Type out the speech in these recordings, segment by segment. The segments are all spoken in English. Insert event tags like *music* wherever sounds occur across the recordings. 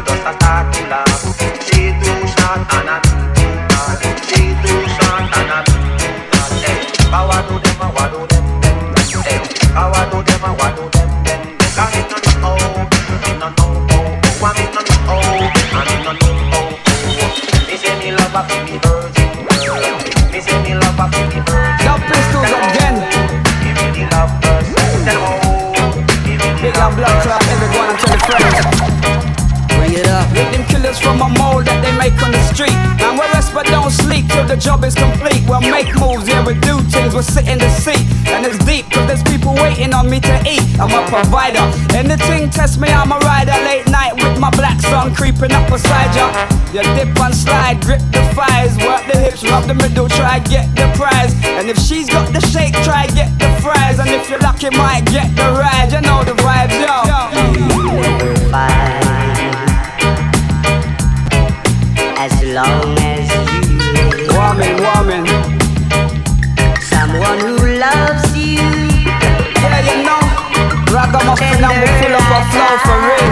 juntos job is complete. We'll make moves, yeah, we do things, we'll sit in the seat. And it's deep, cause there's people waiting on me to eat. I'm a provider. Anything test me, I'm a rider. Late night with my black sun creeping up beside ya. You dip and slide, grip the fires, work the hips, rub the middle, try get the prize. And if she's got the shake, try get the fries. And if you're lucky, might get the ride. You know the vibes, yo. Never find as long Ragamuffin and we full of a flow for real.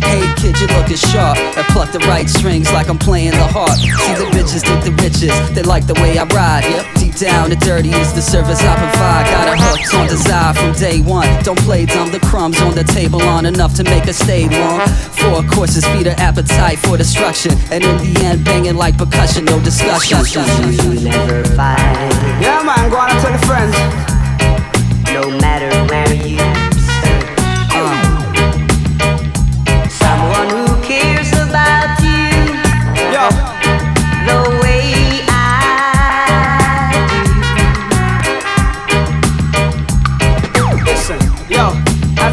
Hey kid, you looking sharp. I pluck the right strings like I'm playing the harp. See the bitches think the riches, they like the way I ride. Yep, down the dirty is the service I provide. Got a hooked on desire from day one. Don't play dumb, the crumbs on the table aren't enough to make a stay long. Four courses feed her appetite for destruction, and in the end, banging like percussion, no discussion. You never find, Yeah, man, go on and tell the friends. no matter where you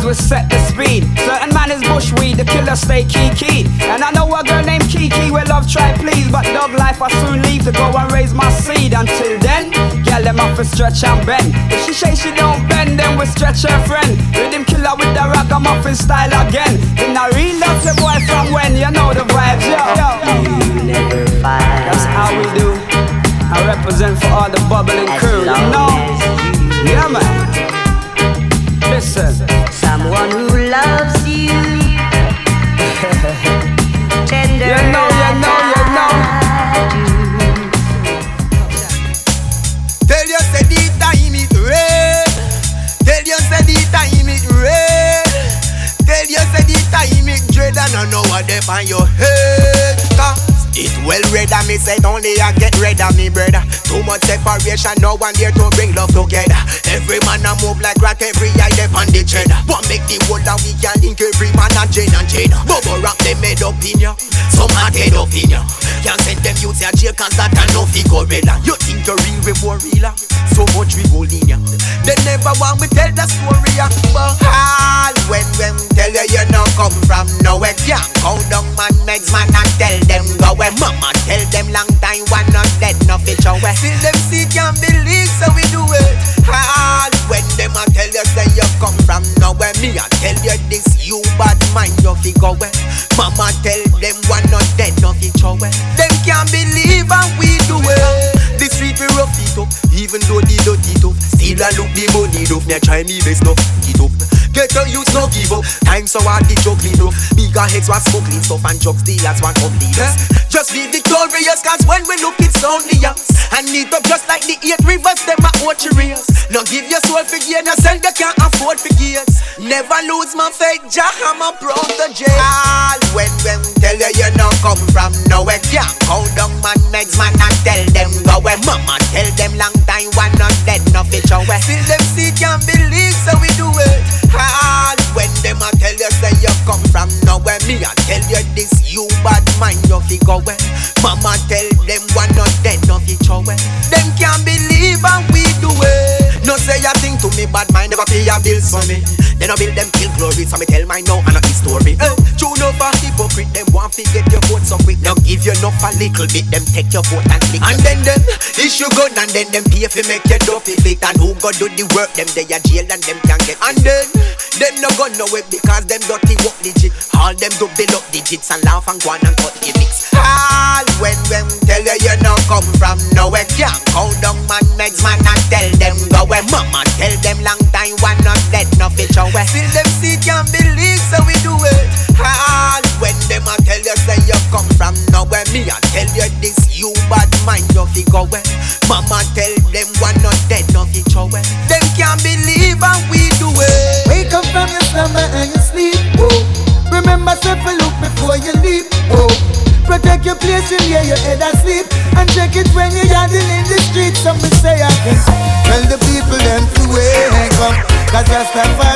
We set the speed, certain man is bushweed, the killer stay key And I know a girl named Kiki will love try please, but dog life I soon leave to go and raise my seed. Until then, girl them off a stretch and bend. If she say she don't bend, then we stretch her friend. Rhythm killer with the ragamuffin style again. In a real love the boy from when you know the vibes, yo. yo. That's how we do. I represent for all the bubbling crew, you know. Yeah, man. Someone who loves you. *laughs* Tender You know, you know, you know. Tell you say the time it red. Tell you say the time it red. Tell you say the time it dread and I know what they on your head. It well red and me say only I get red of me brother. Too much separation, no one here to bring love together. Every man a move like rat, every eye they on the cheddar. The world that we can link every man and Jane and Jane. Bubble wrap them made up in ya, some hard head up in ya. Can't send them youths a jail cause that a no figure gorilla. You think you're real before realer? Ah. So much we go in ya. They never want me tell the story ya. But all when them tell you you no come from nowhere. Can't go down man meds man and tell them go where. Mama tell them long time one not dead no fit where. Still them see can't believe so we do it. All when them a tell you say you come from nowhere. Me a tell you this you bad mind you figure where. Mama tell them one not dead no fit where. Them can't believe how we do it. Street we rough it up, even though the dirty tough. Still I look the money enough, me try me best no it up. Get your youth no give up, time so hard the juggling rough. Bigger heads was smuggling stuff and drug dealers want come dealers. Just be victorious, cause when we look it's only us. And need up just like the eight rivers, them are oceans. Now give your soul for gain, you sell you can't afford for gears. Never lose my faith, Jah, I'm a jail. All when when tell you you no come from nowhere, can't go down man meds man and tell no fit. Still them see can't believe, so we do it. All when them a tell you say you come from nowhere, me I tell you this you bad mind you fi go where. Mama tell them one not dead, no fit show where. Them can't believe how we do it. No say a thing to me, bad mind never pay a bills for me. They no build them kill glory, so me tell my now and not his story. True love a hypocrite, them want to get your vote so quick. Now give you enough a little bit, them take your vote and click. And then them issue gun and then them pay fi make your dopey flick. And who go do the work, them they a jail and them can get. And then them no gun no way because them dirty work legit. All them do build up digits and laugh and go on and cut gimmicks. All when them tell you you no come from nowhere, can't go down man meds man and tell them go where. Mama tell them long time one not dead, no fit show where. Still them see can't believe so we do it. All when them a tell you say you come from nowhere, me I tell you this you bad mind you fi go where. Mama tell them one not dead, no fit show where. Them can't believe how we do it. Wake up from your slumber and your sleep. Whoa. Remember, step a look before you leap. Whoa. Protect your place in where your head asleep. And check it when you're yarding in the street. Some will say I can tell the people them to wake up. Cause Rastafari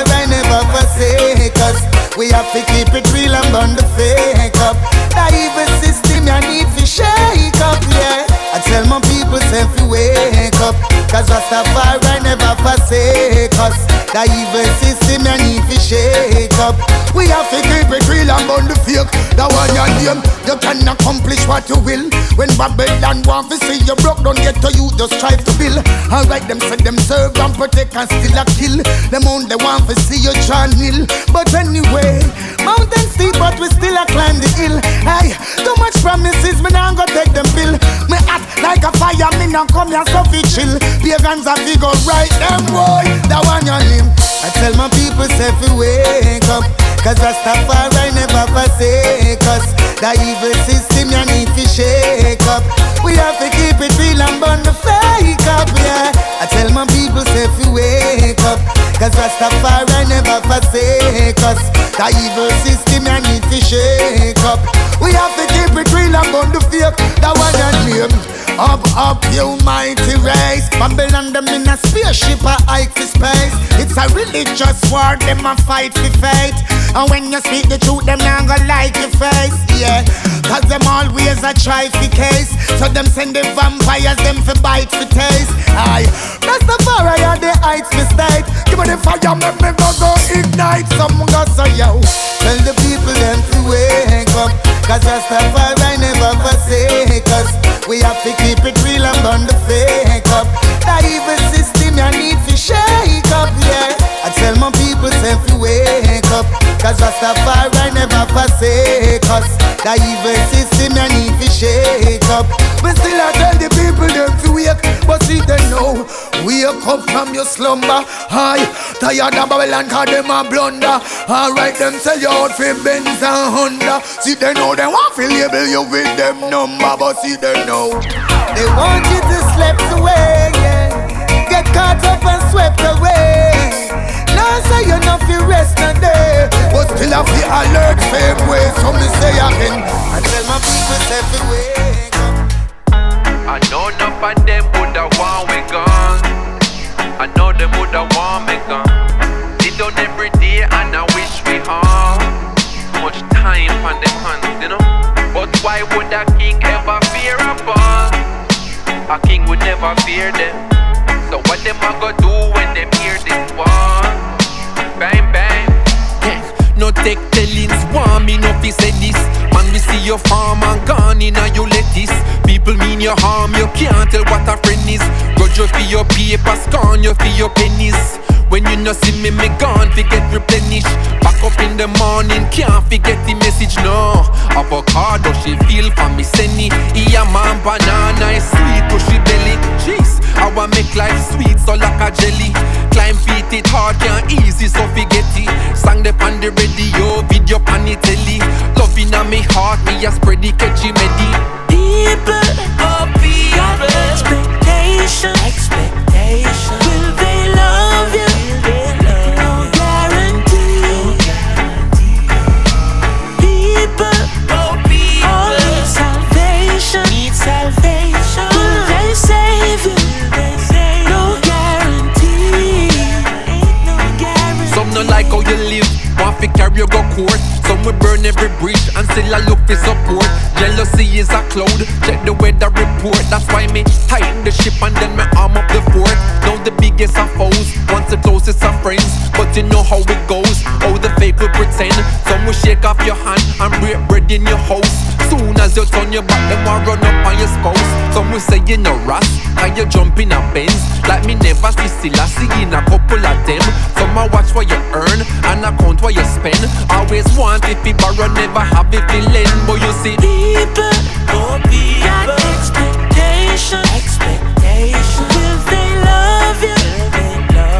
burn the fake up. That evil system you need to shake up, yeah. I tell my people, if you wake up, cause Rastafari never forsake us. The evil system you need to shake up. We have to keep it real and burn the fake. That one your name, you can accomplish what you will. When Babylon want to see you broke, don't get to you, just strive to build. Alright, them said them serve and protect and still a kill. Them only want to see you channel. But anyway, mountain steep, but we still a climb the hill. Hey, too much promises, me now go take them pill. Me act like a fire, me now come here so fi chill. Pagans a fi go right them boy, that one your name. I tell my people say fi wake up, cause Rastafari never forsake us. The evil system you need to shake up. We have to keep it real and burn the fake up, yeah. I tell my people say fi wake up, cause Rastafari never forsake us. The evil system you need to shake up. We have to keep it real and burn the fake. That one your name. Up, up, you mighty race. Babylon them in a spaceship, a hike for space. It's a religious war, them a fight for faith. And when you speak the truth, them not gonna like your face. Yeah, cause them always a try for case. So them send the vampires, them for bite for taste. Aye, that's the fire, yeah, the heights for state. Give me the fire, make me go go ignite. Some go so yo. Tell the people them to wake up. Cause fire, never forsake us. We have to keep it real and burn the fake up. The evil system you need to shake up, yeah. I tell my people say to wake up. Cause Rastafari never forsake us. The evil system you need to shake up. But still I tell the people them to wake. But see they know. Wake up from your slumber. Hi, tired of Babylon cause them a blunder. Alright, them sell you out for Benz and Honda. See they know they want to label you with them number. But see they know. They want you to slip away, yeah. Get caught up and swept away. Now say you not feel rest a day, but still have the alert same way. So me say again, I tell my people say up. I know enough of them woulda want we gone. I know them woulda want me gone. Sit down every day and I wish we all much time on them hands, you know. But why would a king ever fear a fall? A king would never fear them. So what them a go do when them hear this your farm and gone in and you lettuce. People mean your harm, you can't tell what a friend is. Grudge you for your paper, scorn you for your pennies. When you no see me, me gone, forget replenish. Back up in the morning, can't forget the message, no. Avocado, she feel for me, senny. Yeah, man, banana is sweet to she belly. Jeez, I want make life sweet, so like a jelly. Climb feet, it hard, can't easy, so forget it. Sang the on the radio, video pan the telly. Loving on me heart, me a spread the catchy medi People, oh people, expectation, no like how you live, want fi carry you go court Some will burn every bridge and still I look for support. Jealousy is a cloud, check the weather report. That's why me tighten the ship and then me arm up the fort. Now the biggest of foes, once the closest of friends. But you know how it goes, all the fake will pretend. Some will shake off your hand and break bread in your house. Soon as you turn your back, them will run up on your spouse. Some will say you're no ras, can you jump in a Benz? Like me never see still I see in a couple of them. Some a watch what you earn and account what you spend. Always want if you borrow, never have if you lend But you see People, oh people, got expectation, expectation. Will they love you?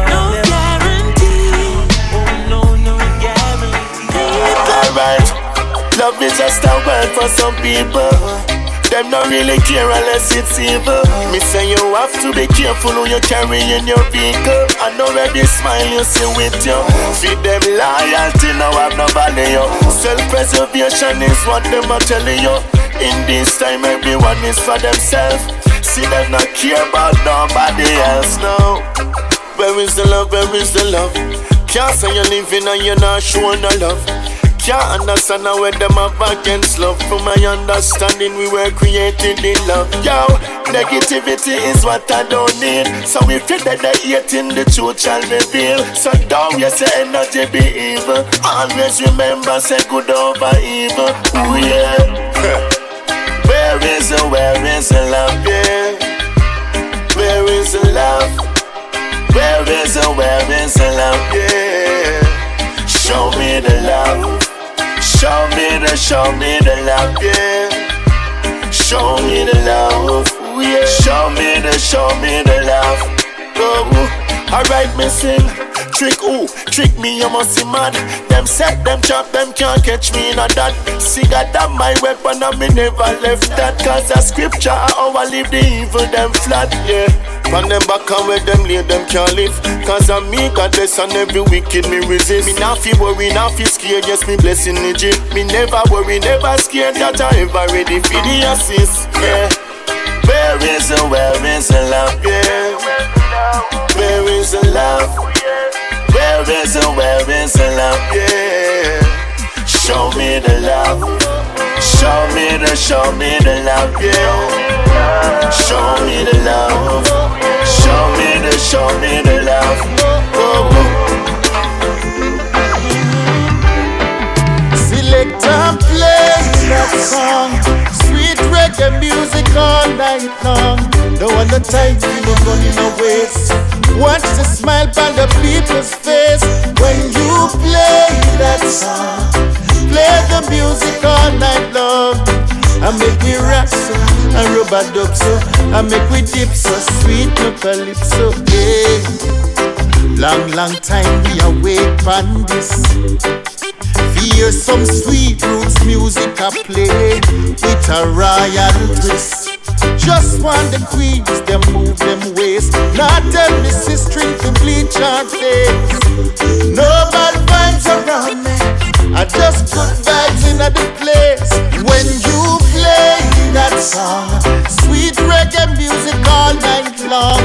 No guarantee. Oh no, no guarantee. People, Alright, love is just a word for some people. Them don't really care unless it's evil. Me say you have to be careful who you carry in your vehicle. I know this smile you see with you. Feed them loyalty, now have no value. Self-preservation is what them are telling you. In this time, everyone is for themselves. See them not care about nobody else now. Where is the love? Where is the love? Can't say you're living and you're not showing no love. Can't understand how when them have against love. From my understanding, we were created in love. Yo, negativity is what I don't need. So if you're dead, hating the truth shall reveal. So don't you say energy be evil. Always remember, say good over evil. Ooh yeah. *laughs* Where is the, where is the love, yeah? Where is the love? Where is the, where is the love, yeah? Show me the love. Show me the, show me the love, yeah. Show me the love, yeah. Show me the, show me the love. Oh, alright, me sing. Trick who? Trick me, you must be mad. Them set, them trap, them can't catch me in a that. See God that my weapon and me never left that. Cause the scripture I leave the evil them flat, yeah. From them back and where them lay, them can't live. Cause I'm me, God bless and every wicked me resist. Me not feel worry, not feel scared, yes, me blessing the G. Me never worry, never scared that I ever ready for the assist, yeah. Where is the, where is the love, yeah? Where is the love? Where is the, where is the love, yeah? Show me the love. Show me the, show me the love, yeah. Show me the love. Show me the, show me the love. Oh, oh. Select and play that song. Reggae music all night long. No one the time to no running away. Watch the smile on the people's face when you play that song. Play the music all night long. I make we rock so, rub a dub so, I make we dip so, sweet no calypso, yeah. Long, long time we await on this. Hear some sweet roots music I play with a royal twist. Just want the queens, them move them waist. Not tell me string to bleach her face. No bad vibes around me. I just good vibes in the place. When you play that song, sweet reggae music all night long.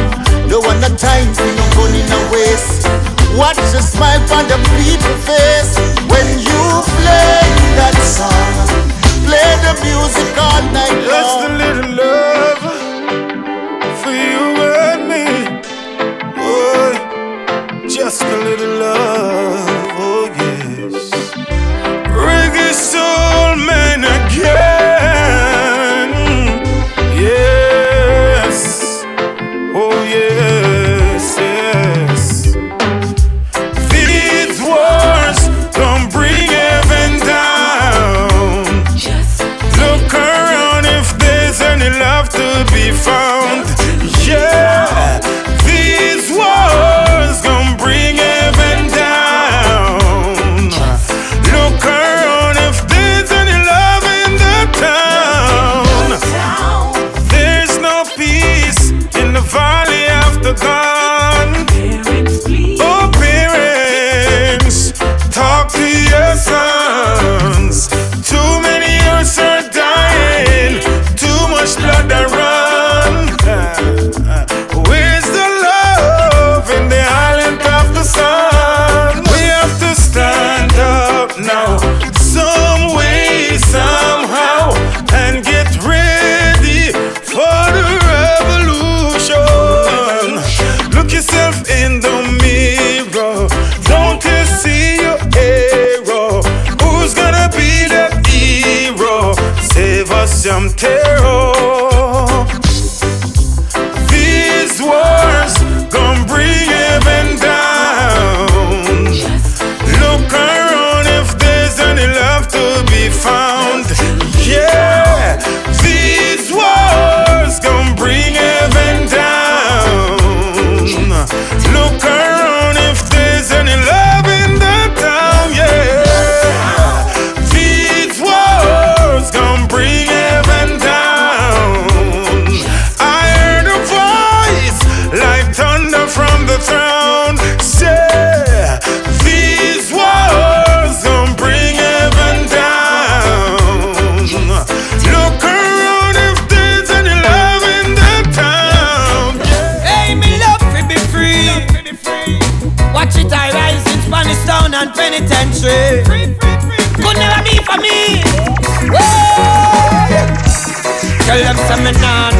No one the time for no money a waste. Watch the smile on the people face when you play that song. Play the music all night long. Just a little love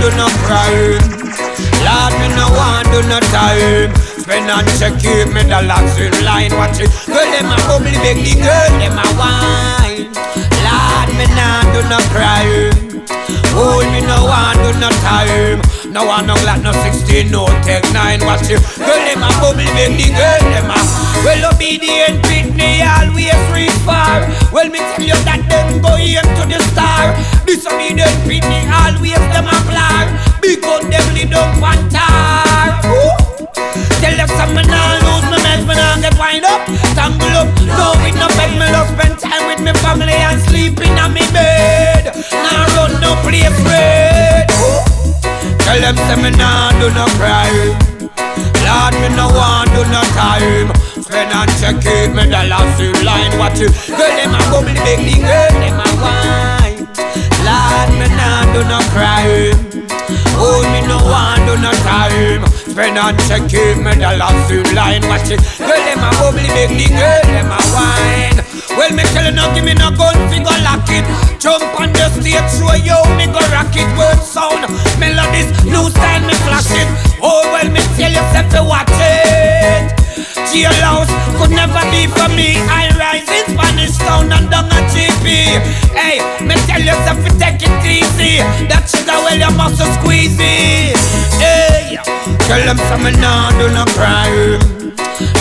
do no crime. Lord, me no want do no time. Spend and check keep me the locks in line. Watch it. Girl, them a bubbly big the girl, them a wine. Lord, me nah do no crime. Oh, me no want do no time. No one no glad no 16, no take 9. Watch it. Girl, them a bubbly big the girl, them a well obedient Britney always reach far. Well, me tell you that them go aim to the star. Disobedient Britney always them a. Big gun them lead down pantar. Tell them some me nah lose me mess, me nah get wind up, tangle up. No with no bed, me love spend time with me family and sleeping on me bed. Nah run no play afraid. Tell them say me nah do no crime. Lord, me no want do no time. Spend and check it, me last in line. Watch it, girl them a bubbly big girl them a wine. Lord, me nah do no crime. Oh, me no want do no time. Spend and check it, me last in line. Watch it, girl them a bubbly big the girl them a wine. Well, me tell you no, give me no gun, fi go lock it. Jump on the stage, show you me go rock it. Word sound, melodies, new style, me flash it. Oh, well, me tell you, say fi watch it. Jailhouse could never be for me. I rise in Spanish town and down a GP. Hey, me tell you, say fi take it easy. That sugar, well, you must squeeze it. Hey, tell them some me nah do no crime.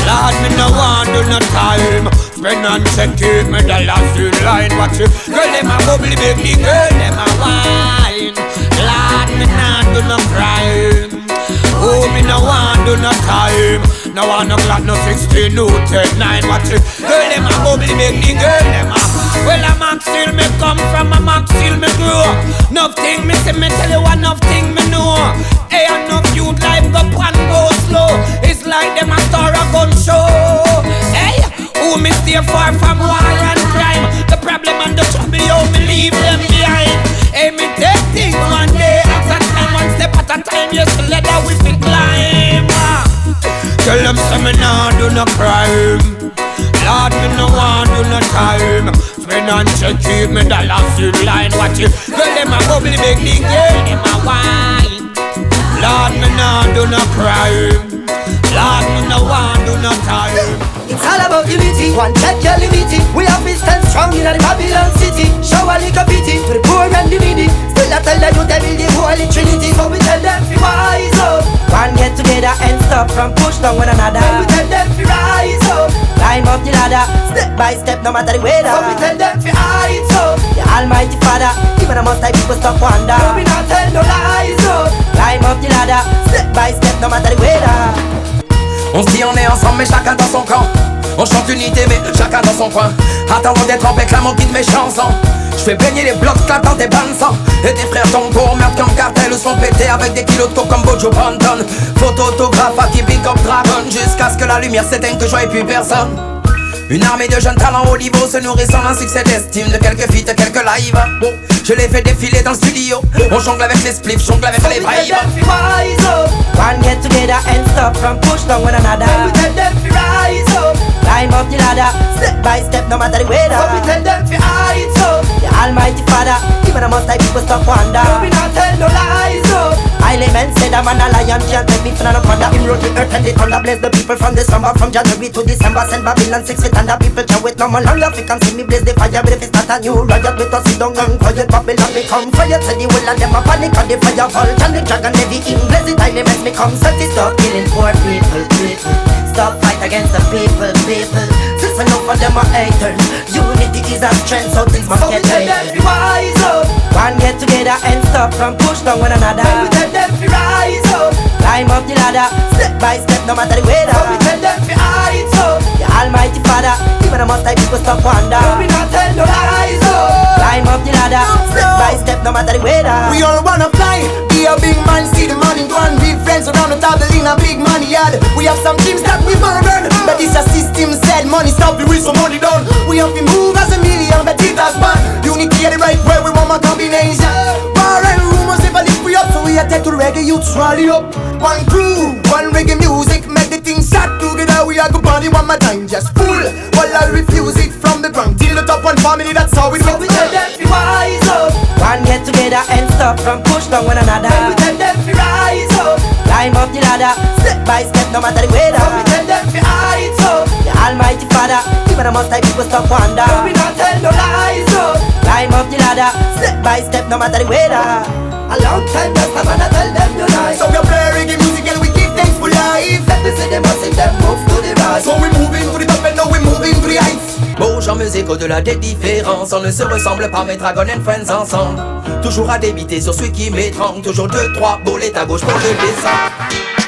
Lord, me no want do no time. Spend and check it, me the last in line. Watch it, girl, them a bubbly baby, girl, them a wine. Lord, me nah do no crime. Oh, me no want do no time. No want no glad, no 16, no 10, 9. Watch it, girl, them a bubbly baby, girl, them a. Well, a max still me come from, a max still me grow. Nothing me say, me tell you one, nothing me know. Hey, enough youth life go pan go slow. It's like them a star a gun show. Hey, who me stay far from war and crime? The problem and the trouble, yo, me leave them behind. Hey, me take things one day at a time, one step at a time. Yes, leather we fi climb. Tell them say me nah do no crime. Lord, me no want do no time. Check keep me the last in line. Watch it, girl them a bubbly big the girl them a wine. Lord, me nah do no crime. Lord, me no want do no time. It's all about unity, one check your limit We have to stand strong in the Babylon city Show a little pity to the poor and the needy I tell the youth they build the holy trinity. So we tell them to rise up. One get together and stop from push down one another. And we tell them to rise up. Climb up the ladder, step by step no matter the weather. So we tell them to rise up. The almighty father, even the most high people stop wonder. So we not tell no lies up. Climb up the ladder, step by step no matter the weather. On se dit on est ensemble mais chacun dans son camp On chante unité mais chacun dans son coin. Attendons d'être en réclamant guide mes chansons. Je fais baigner les blocs clap dans tes bandes sang. Et tes frères pour meurtre comme cartel Sont pétés avec des kilos de coke comme Bojo Banton Photo autographe à up dragon Jusqu'à ce que la lumière s'éteigne que je vois plus personne. Une armée de jeunes talents au niveau se nourrissant d'un succès d'estime de quelques feats, quelques lives. Je les fais défiler dans le studio. On jongle avec les spliffs, jongle avec les vibes. rise up. One get together and stop from push down one another. we tell them to rise up. Climb up the ladder, step by step, no matter the weather. So we tell them to rise up. The Almighty Father, even the most high people stop wonder. So we not tell no lies up. Highly men said I'm an a lion can't take me for no ponder. Him wrote the earth and the thunder, bless the people from the summer, from January to December. Send Babylon six feet under people can wait no more longer. If you can see me blaze the fire, but if it's not a new riot, we don't sit down and quiet. Babylon become fire. Say the will of them a panic and the fire fall. Can the dragon heavy in blaze it, highly men become set. Stop killing poor people, people. Stop fight against the people, people. Since enough of them are haters, unity is our strength, so things must get better. rise up. One get together and stop from push down one another. we tell them to rise up. Climb up the ladder, step by step, no matter the weather. So we tell them to rise up. The Almighty Father, even the most high people stop wonder. we not tell no lies up. Climb up the ladder, step by step, no matter the weather. We all wanna fly, be a big man, see the money, go and be friends around the table in a big money yard. We have some dreams that we burn, but it's a system said money stop the with some money done. We have to move as a million, but it has one. Unity the right way, we want my combination. Bar and rumors never lift we up, so we attack to reggae youth rally up. One crew, one reggae music, make the thing start together. We are go on Everybody want my time, just full. Well, I'll refuse it from the ground. Till the top one family, that's how it So we tell them to wise up. One get together and stop from push down one another. Then we tell them to rise up. Climb up the ladder, step by step, no matter the weather. So we tell them to heights up. The Almighty Father, even the most high people stop wonder. So we not tell no lies up. Climb up the ladder, step by step, no matter the weather. A long time just a man I tell them lies. So we play reggae music and we give thanks for life. Let me see them and them move to the right. So we moving to the top and now we moving to the heights. Bouge en musique au-delà des différences On ne se ressemble pas mais Dragon and Friends ensemble Toujours à débiter sur celui qui m'étrangle Toujours deux, trois boulettes à gauche pour le descendre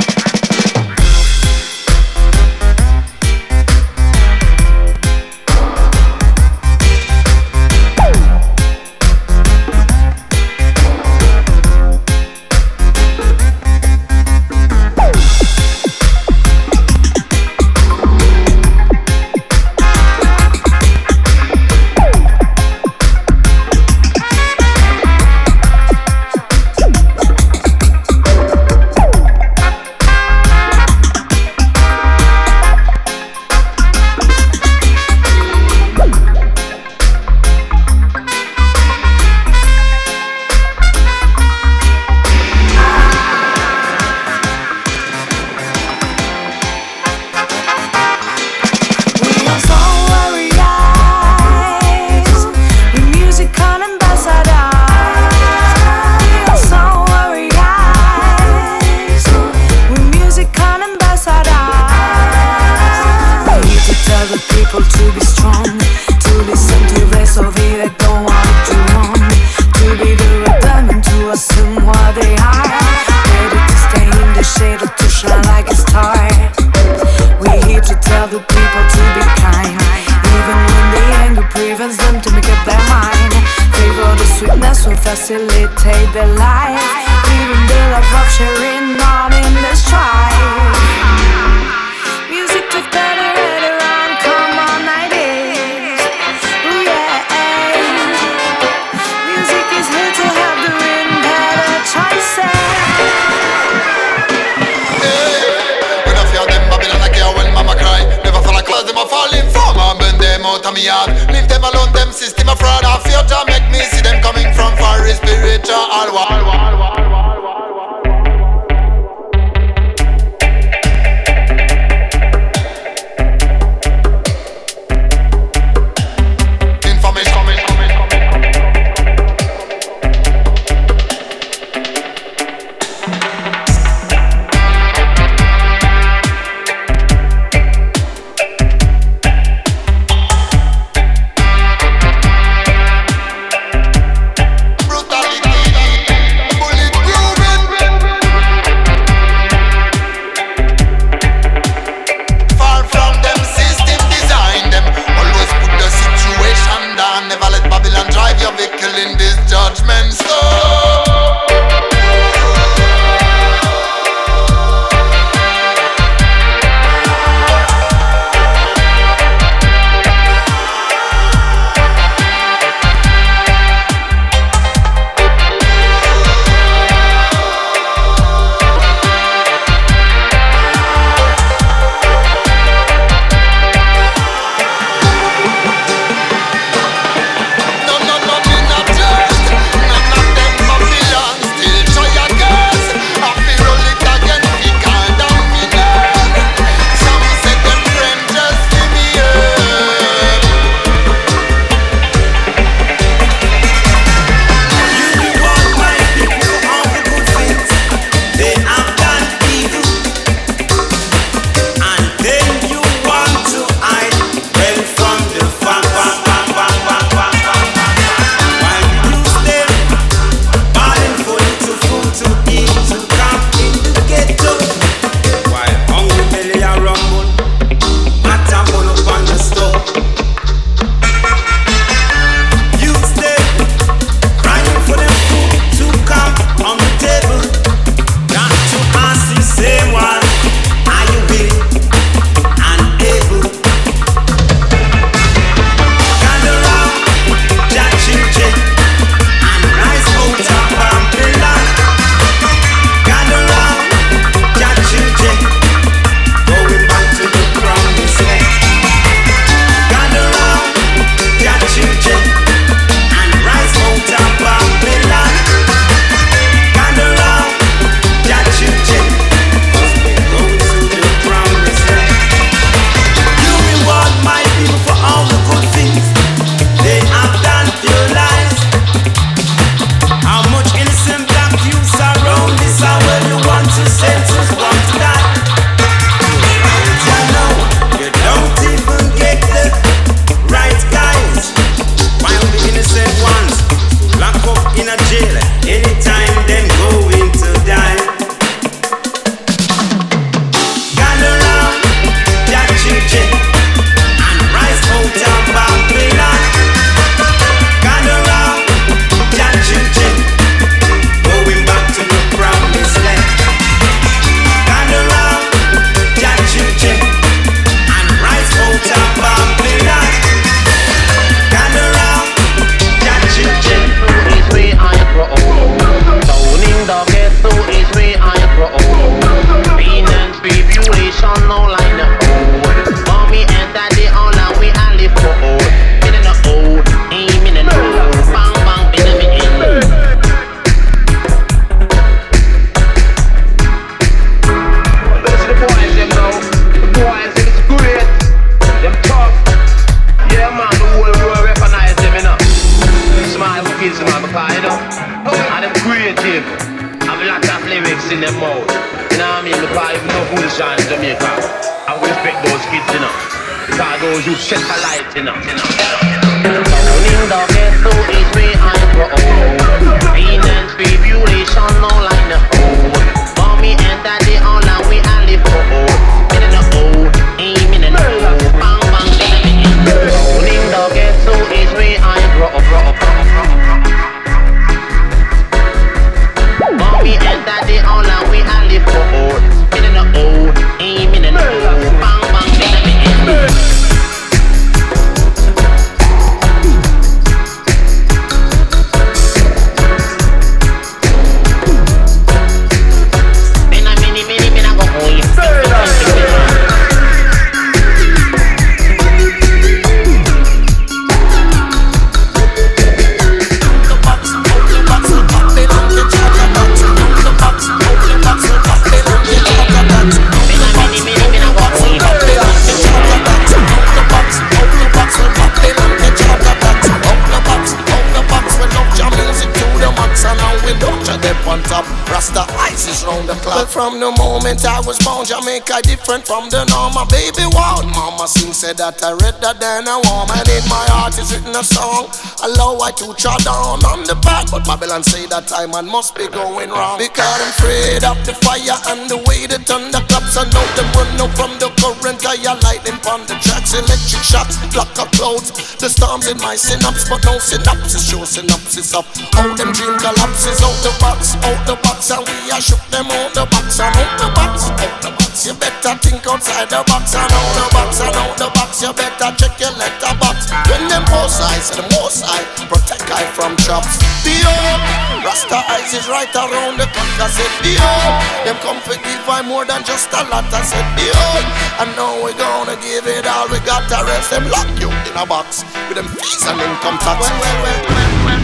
different from the norm. My baby wild mama sing said that I read that then I warm. And in my heart is written a song. Allow I to trod down on the path. But Babylon say that time man must be going wrong. Because I'm afraid of the fire and the way the thunder claps. I know them run out from the current. I lightning on the tracks, electric shocks, block up clouds. The storms in my synapse, but no synapses show synapses up. All them dream collapses out the box, out the box, and we are shook them out the box and out the box, out the box. You better think outside the box and out the box and out the box. You better check your letterbox. When them sides, and the most I protect I from chops. Behold, Rasta eyes is right around the clock. I said, behold, them come for give I more than just a lot. I said, behold, I know we're gonna give it all. We got to rest them lock you in a box with them fees and income tax. Well, well, well,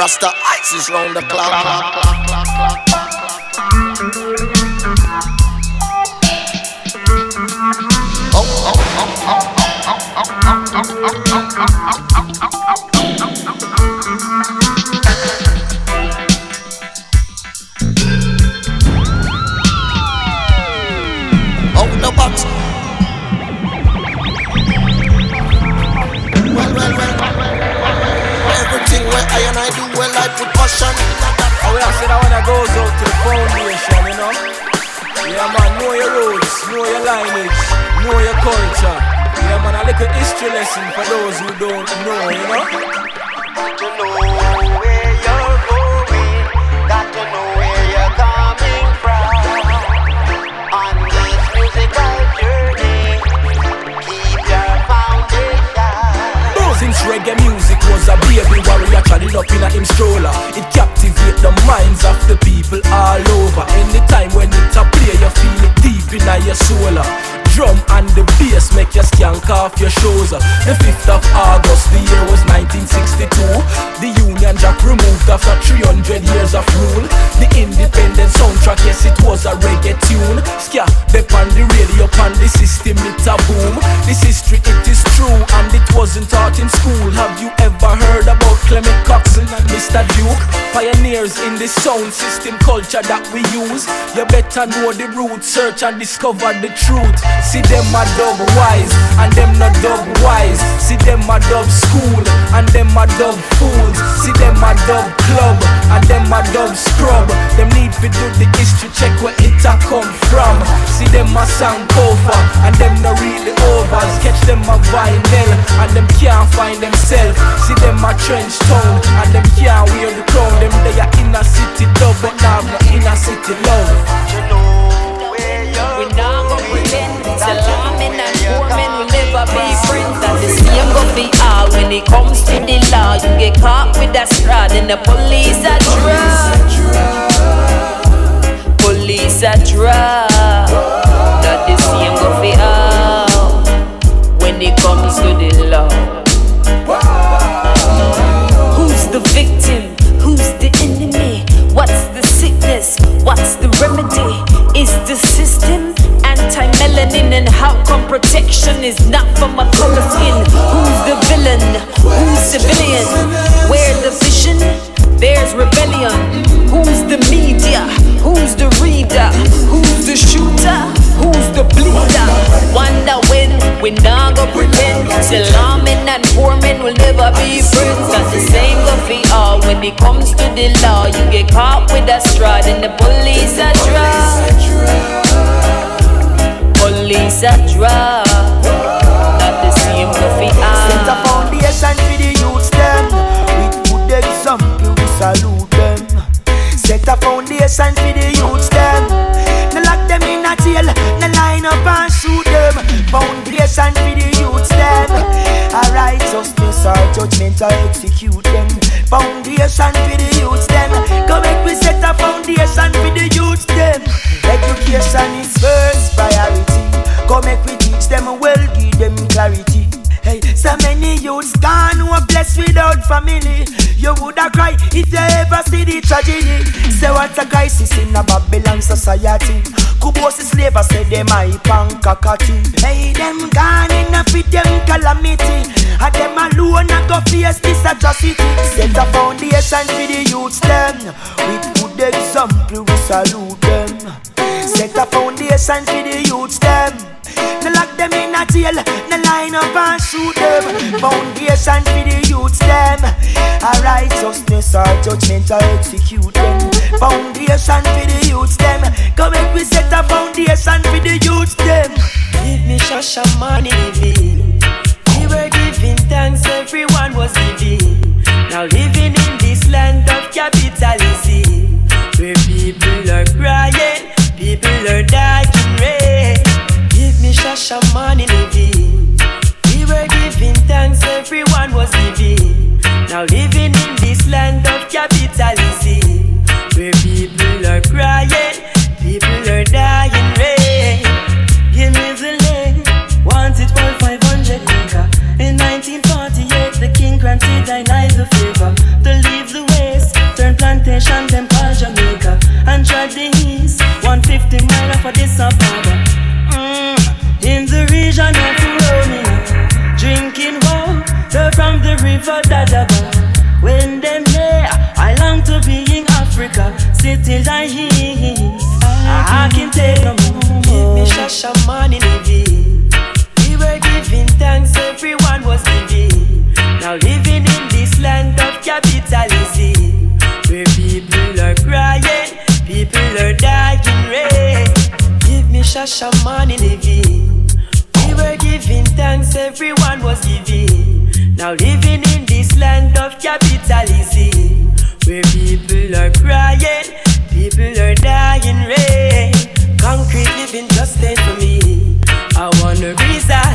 Rasta ice is round the clock. Out I do, well, I put passion. Oh, yeah, so that one that goes out to the foundation, you know? Yeah, man, know your roots, know your lineage, know your culture. Yeah, man, a little history lesson for those who don't know, you know? To know trotted up in a him stroller. It captivate the minds of the people all over. Anytime when it a play you feel it deep in your soul Drum and the bass make you skank off your shoes The 5th of August, the year was 1962 The Union Jack removed after 300 years of rule. The independent soundtrack, yes it was a reggae tune. Ska, dep on the radio, on the system it a boom. This history it is true and it wasn't taught in school. Have you ever heard about Clement Coxsone and Mr. Duke? Pioneers in the sound system culture that we use. You better know the roots, search and discover the truth See them a dub wise and them not dub wise. See them a dub school and them a dub fools. See them a dub club and them a dub scrub. Them need to do the history check where it a come from. See them a sound cover and them not really overs. Catch them a vinyl and them can't find themselves. See them a trench town and them can't wear the crown. Them they are inner city dub but now no inner city love when it comes to the law You get caught with that strad and the police a drag Police a drag That the same go be all When it comes to the law Who's the victim? Who's the enemy? What's the sickness? What's the remedy? how come protection is not for my color skin? Who's the villain? Who's civilian? Where the vision? There's rebellion. Who's the media? Who's the reader? Who's the shooter? Who's the bleeder? Wonder when we not gonna pretend Still lawmen and poor men will never be friends Cause the same go for all when it comes to the law You get caught with a straw then the police are drawn Police are draw. Not the same go for. Set a foundation for the youths them. With good example we salute them. Set a foundation for the youths say them I pankakati. Hey, them gone in a fit them calamity. And them alone a go face this atrocity. Set a foundation for the youths them. With good example we salute them. Set a foundation for the lock them in a jail, no line up and shoot them. Foundation for the youths them. A righteousness or judgment or execute them. Foundation for the youths them. Come make we set a foundation for the youths them. Give me shasha money living. We were giving thanks, everyone was giving. Now living in this land of capitalism, where people are crying, people are dying. Ray. Give money living. We were giving thanks, everyone was giving. Now living in this land of capitalism, Shasha money living. We were giving thanks, everyone was giving. Now living in this land of capitalism, where people are crying, people are dying. Ray. Concrete living just ain't for me. I wanna resign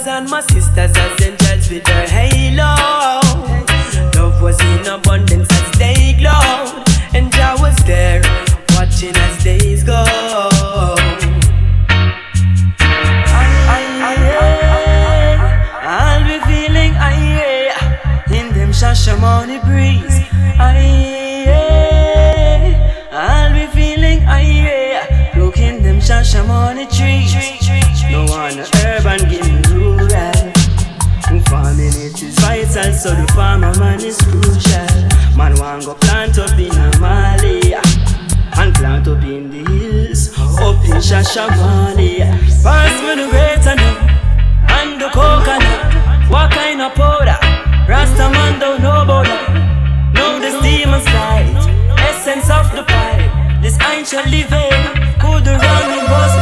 brothers and my sisters as angels with their halo. Love was in abundance as they glowed, and I was there watching as so the farmer man is crucial. Man want go plant up in Amalia and plant up in the hills, up in Shashamane. Pass me the great and and the coconut. What kind of powder? Rasta man don't know about that. Know the steam and slide, essence of the pipe. This ancient living could run me bust